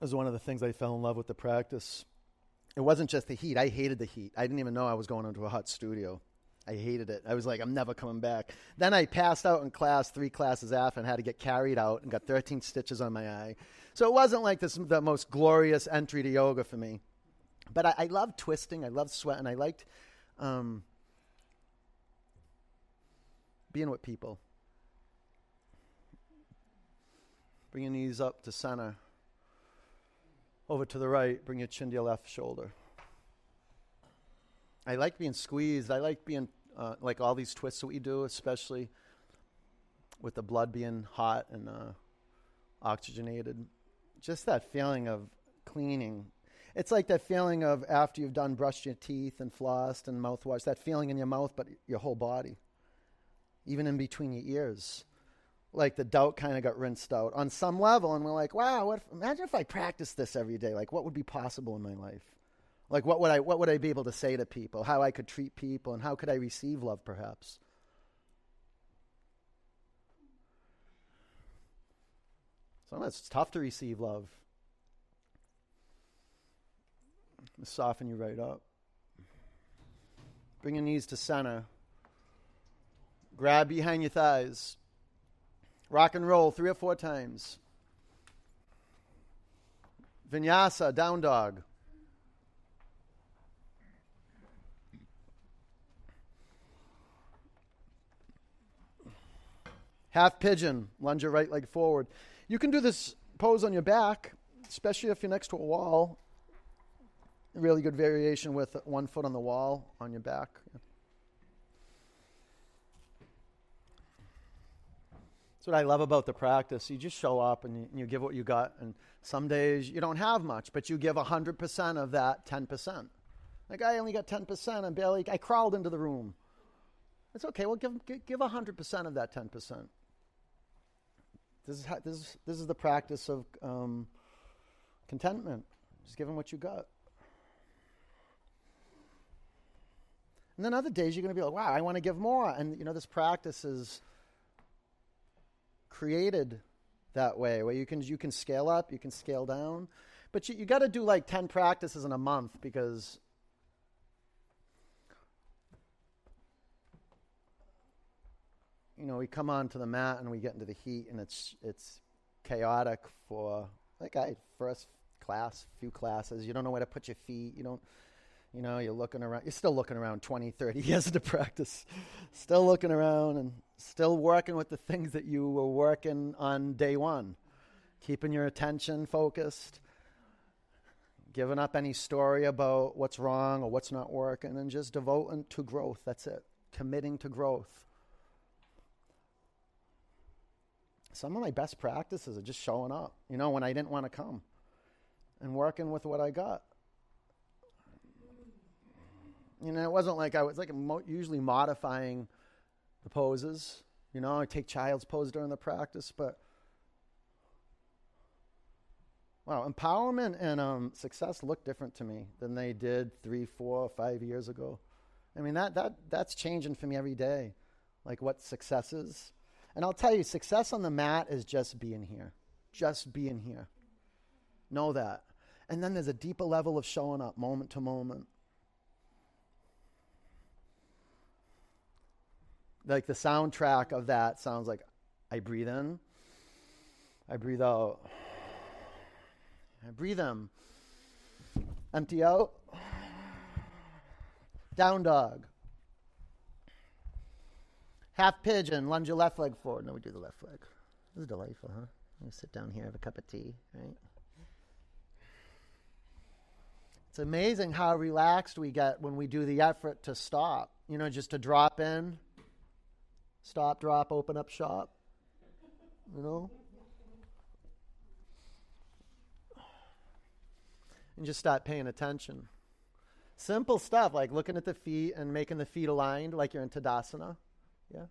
Was one of the things I fell in love with the practice. It wasn't just the heat. I hated the heat. I didn't even know I was going into a hot studio. I hated it. I was like, I'm never coming back. Then I passed out in class three classes after and had to get carried out and got 13 stitches on my eye. So it wasn't like this the most glorious entry to yoga for me. But I, I loved twisting. I loved sweating. I liked um, being with people. Bring your knees up to center. Over to the right, bring your chin to your left shoulder. I like being squeezed. I like being uh, like all these twists that we do, especially with the blood being hot and uh, oxygenated. Just that feeling of cleaning. It's like that feeling of after you've done brushed your teeth and flossed and mouthwash, that feeling in your mouth, but your whole body, even in between your ears like the doubt kind of got rinsed out on some level and we're like wow what if, imagine if i practiced this every day like what would be possible in my life? Like what would i what would i be able to say to people? How i could treat people and how could i receive love perhaps? Sometimes it's tough to receive love. Soften you right up. Bring your knees to center. Grab behind your thighs Rock and roll three or four times. Vinyasa, down dog. Half pigeon, lunge your right leg forward. You can do this pose on your back, especially if you're next to a wall. Really good variation with one foot on the wall on your back. What I love about the practice. You just show up and you, you give what you got. And some days you don't have much, but you give 100% of that 10%. Like, I only got 10%. I'm barely, I crawled into the room. It's okay. Well, give, give 100% of that 10%. This is, how, this is, this is the practice of um, contentment. Just giving what you got. And then other days you're going to be like, wow, I want to give more. And, you know, this practice is created that way where you can you can scale up, you can scale down, but you, you got to do like 10 practices in a month because you know, we come onto the mat and we get into the heat and it's it's chaotic for like I first class, few classes. You don't know where to put your feet. You don't you know, you're looking around. You're still looking around 20, 30 years into practice. Still looking around and still working with the things that you were working on day one. Keeping your attention focused. Giving up any story about what's wrong or what's not working and just devoting to growth. That's it. Committing to growth. Some of my best practices are just showing up, you know, when I didn't want to come and working with what I got you know, it wasn't like I was like mo- usually modifying the poses. You know, I take child's pose during the practice, but wow, empowerment and um, success look different to me than they did three, four, five years ago. I mean, that, that, that's changing for me every day, like what success is. And I'll tell you, success on the mat is just being here, just being here. Know that. And then there's a deeper level of showing up moment to moment. Like the soundtrack of that sounds like I breathe in, I breathe out, I breathe in, empty out, down dog, half pigeon, lunge your left leg forward. No, we do the left leg. This is delightful, huh? You sit down here, have a cup of tea, right? It's amazing how relaxed we get when we do the effort to stop, you know, just to drop in, stop, drop, open up shop, you know? And just start paying attention. Simple stuff like looking at the feet and making the feet aligned like you're in Tadasana. Yeah?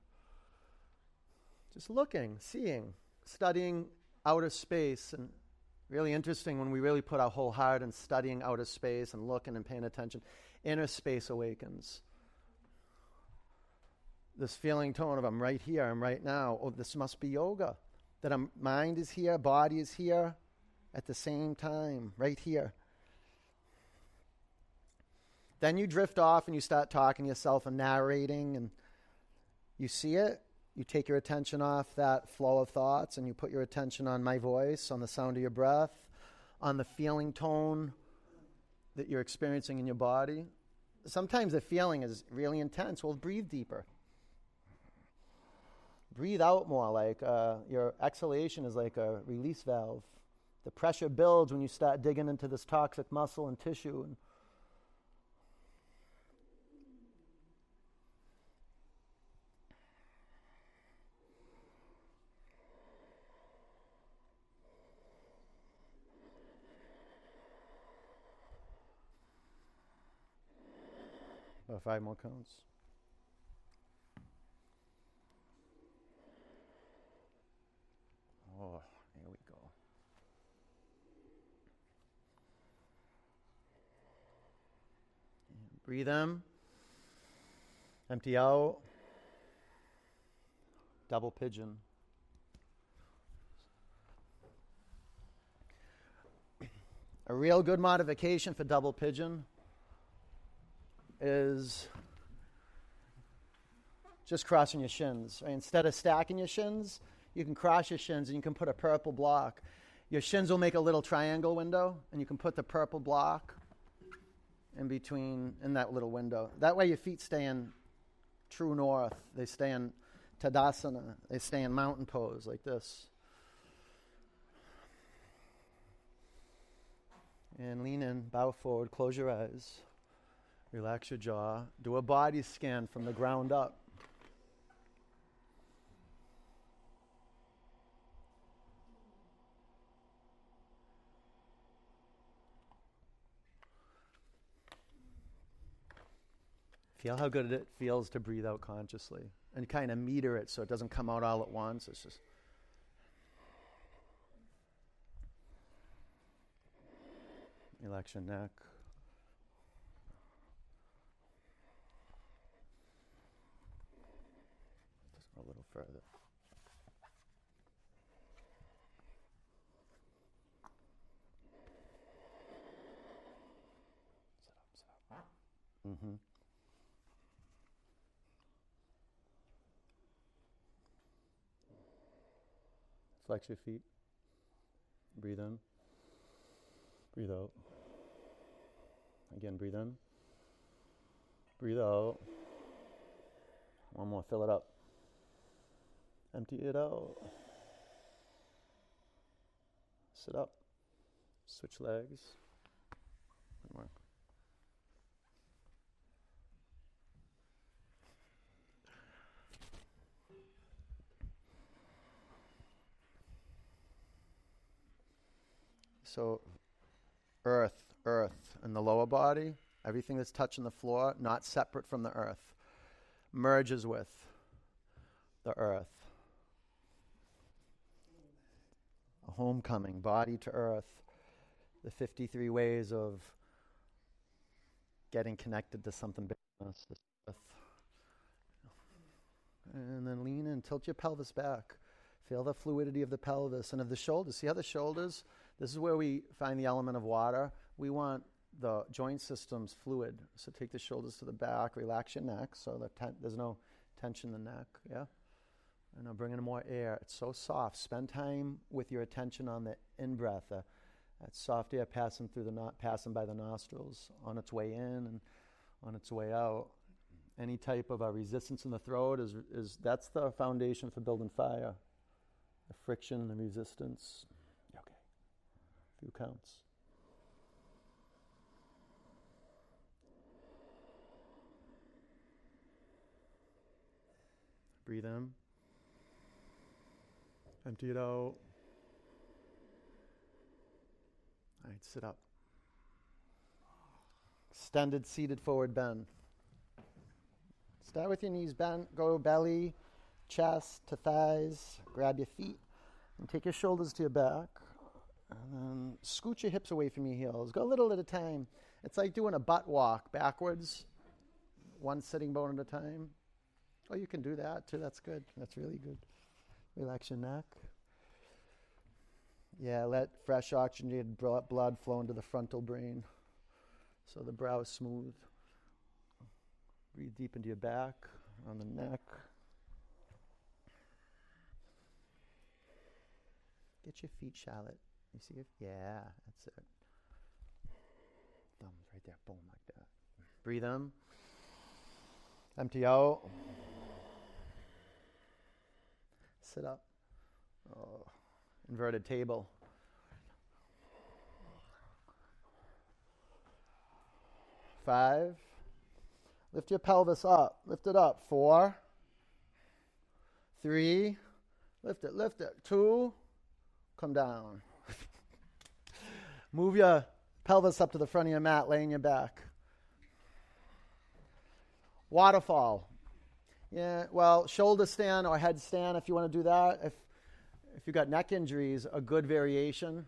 Just looking, seeing, studying outer space and Really interesting when we really put our whole heart in studying outer space and looking and paying attention. Inner space awakens. This feeling tone of I'm right here, I'm right now. Oh, this must be yoga. That I'm, mind is here, body is here at the same time, right here. Then you drift off and you start talking to yourself and narrating, and you see it, you take your attention off that flow of thoughts and you put your attention on my voice, on the sound of your breath, on the feeling tone that you're experiencing in your body. Sometimes the feeling is really intense. Well, breathe deeper. Breathe out more, like uh, your exhalation is like a release valve. The pressure builds when you start digging into this toxic muscle and tissue. And About five more counts. Oh, here we go. Breathe in. Empty out. Double pigeon. A real good modification for double pigeon is just crossing your shins. Right? Instead of stacking your shins, you can cross your shins and you can put a purple block. Your shins will make a little triangle window, and you can put the purple block in between in that little window. That way, your feet stay in true north. They stay in Tadasana. They stay in mountain pose like this. And lean in, bow forward, close your eyes. Relax your jaw. Do a body scan from the ground up. Feel how good it feels to breathe out consciously and kind of meter it so it doesn't come out all at once. It's just. Your neck. a little further. Sit up, sit up. Mm-hmm. Flex your feet. Breathe in. Breathe out. Again, breathe in. Breathe out. One more, fill it up. Empty it out. Sit up. Switch legs. So, earth, earth, and the lower body, everything that's touching the floor, not separate from the earth, merges with the earth. A homecoming, body to earth. The 53 ways of getting connected to something bigger than us. This earth. And then lean in, tilt your pelvis back. Feel the fluidity of the pelvis and of the shoulders. See how the shoulders, this is where we find the element of water. We want the joint system's fluid. So take the shoulders to the back, relax your neck so that ten- there's no tension in the neck. Yeah? And now bring in more air. It's so soft. Spend time with your attention on the in breath, uh, that soft air passing through the no- passing by the nostrils on its way in and on its way out. Any type of uh, resistance in the throat is, is that's the foundation for building fire. The friction, the resistance. Few counts. Breathe in. Empty it out. All right, sit up. Extended seated forward bend. Start with your knees bent. Go belly, chest to thighs. Grab your feet and take your shoulders to your back. Um, and then scoot your hips away from your heels. Go a little at a time. It's like doing a butt walk backwards, one sitting bone at a time. Oh, you can do that too. That's good. That's really good. Relax your neck. Yeah, let fresh oxygenated blood flow into the frontal brain so the brow is smooth. Breathe deep into your back, on the neck. Get your feet Charlotte. You see it? Yeah, that's it. Thumbs right there. Boom, like that. Breathe in. Empty out. Sit up. Oh, inverted table. Five. Lift your pelvis up. Lift it up. Four. Three. Lift it, lift it. Two. Come down. Move your pelvis up to the front of your mat, laying your back. Waterfall. Yeah, well, shoulder stand or headstand if you want to do that. If if you've got neck injuries, a good variation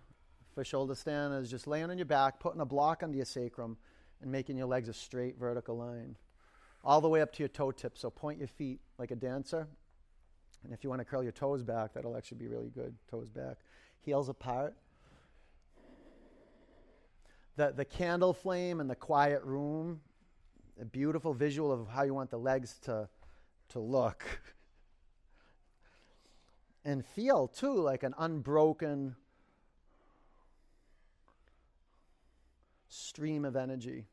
for shoulder stand is just laying on your back, putting a block under your sacrum, and making your legs a straight vertical line, all the way up to your toe tip. So point your feet like a dancer, and if you want to curl your toes back, that'll actually be really good. Toes back, heels apart. The the candle flame in the quiet room, a beautiful visual of how you want the legs to to look and feel too like an unbroken stream of energy.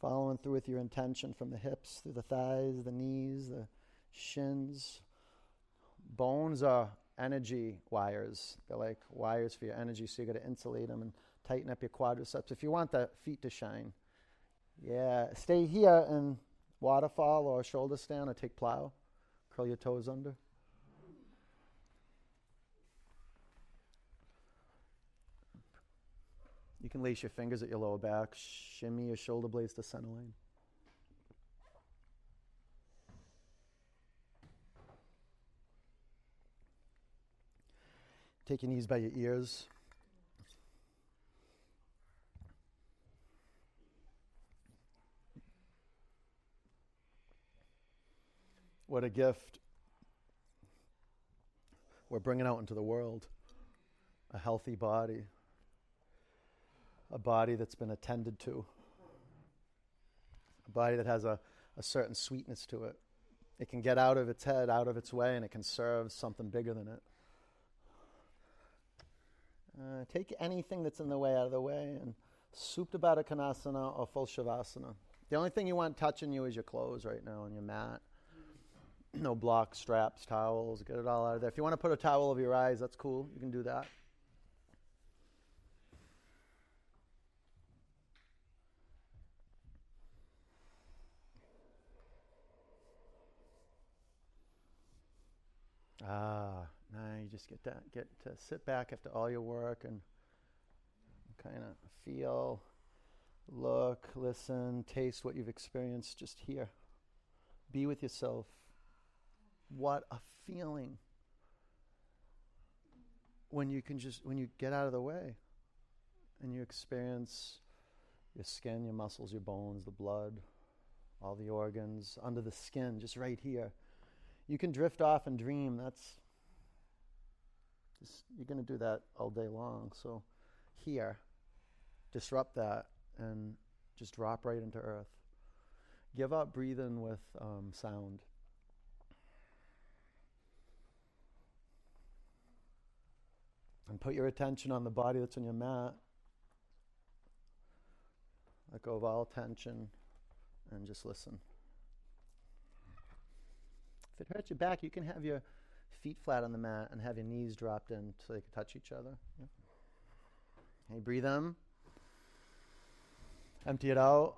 Following through with your intention from the hips through the thighs, the knees, the shins. Bones are energy wires. They're like wires for your energy, so you got to insulate them and tighten up your quadriceps if you want the feet to shine. Yeah, stay here and waterfall or shoulder stand or take plow. Curl your toes under. You can lace your fingers at your lower back, shimmy your shoulder blades to center line. Take your knees by your ears. What a gift we're bringing out into the world a healthy body, a body that's been attended to, a body that has a, a certain sweetness to it. It can get out of its head, out of its way, and it can serve something bigger than it. Uh, take anything that's in the way out of the way and Supta Baddha Konasana or full Shavasana. The only thing you want touching you is your clothes right now and your mat no blocks, straps, towels, get it all out of there. If you want to put a towel over your eyes, that's cool. You can do that. Ah, you just get that get to sit back after all your work and kind of feel Look, listen, taste what you've experienced just here. Be with yourself. What a feeling when you can just when you get out of the way and you experience your skin, your muscles, your bones, the blood, all the organs under the skin, just right here. You can drift off and dream. That's just, you're going to do that all day long. So here, disrupt that and just drop right into earth. Give up breathing with um, sound. And put your attention on the body that's on your mat. Let go of all tension and just listen. If it hurts your back, you can have your feet flat on the mat and have your knees dropped in so they can touch each other. Yeah. Breathe in. Empty it out.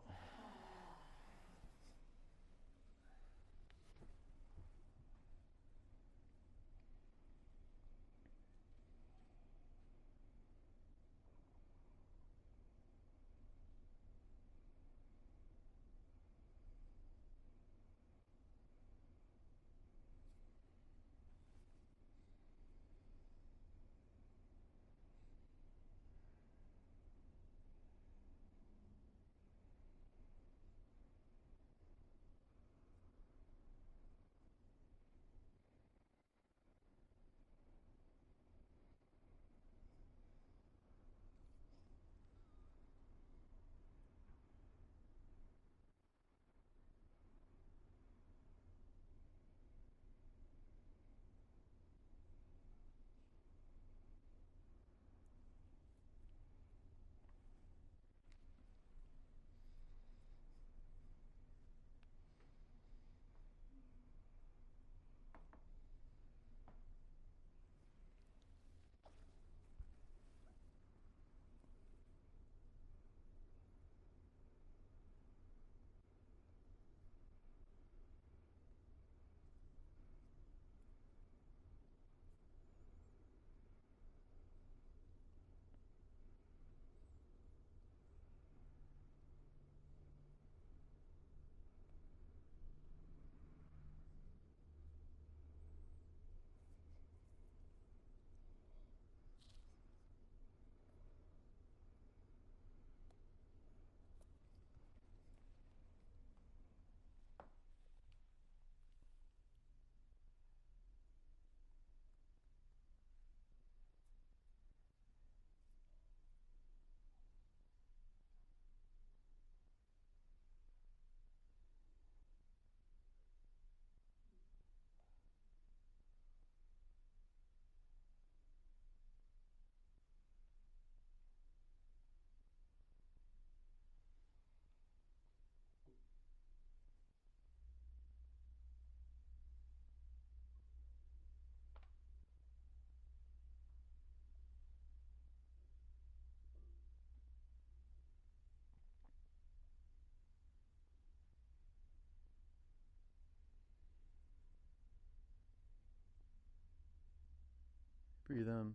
In.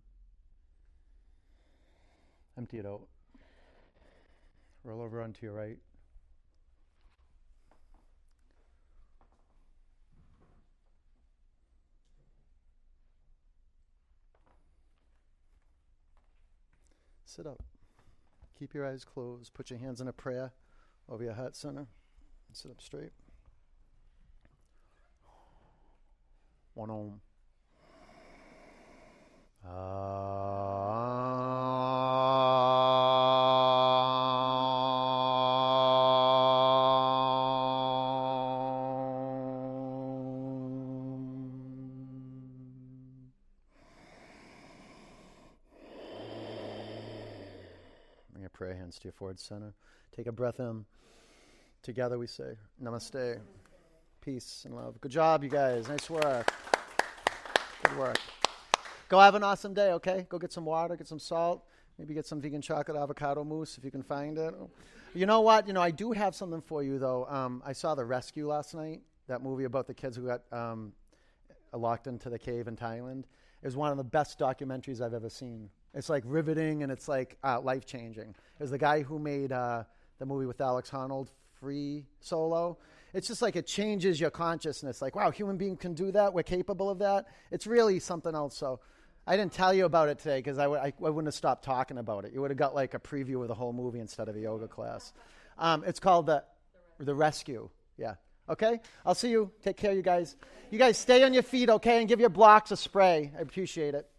Empty it out. Roll over onto your right. Sit up. Keep your eyes closed. Put your hands in a prayer over your heart center. Sit up straight. One om. Bring your prayer hands to your forward center. Take a breath in. Together we say, Namaste. Peace and love. Good job, you guys. Nice work. Good work. Go have an awesome day, okay? Go get some water, get some salt, maybe get some vegan chocolate avocado mousse if you can find it. You know what? You know, I do have something for you, though. Um, I saw The Rescue last night, that movie about the kids who got um, locked into the cave in Thailand. It was one of the best documentaries I've ever seen. It's like riveting and it's like uh, life changing. It was the guy who made uh, the movie with Alex Honnold, Free Solo. It's just like it changes your consciousness. Like, wow, human being can do that. We're capable of that. It's really something else. So, I didn't tell you about it today because I wouldn't have stopped talking about it. You would have got like a preview of the whole movie instead of a yoga class. Um, it's called the the rescue. Yeah. Okay. I'll see you. Take care, you guys. You guys stay on your feet, okay, and give your blocks a spray. I appreciate it.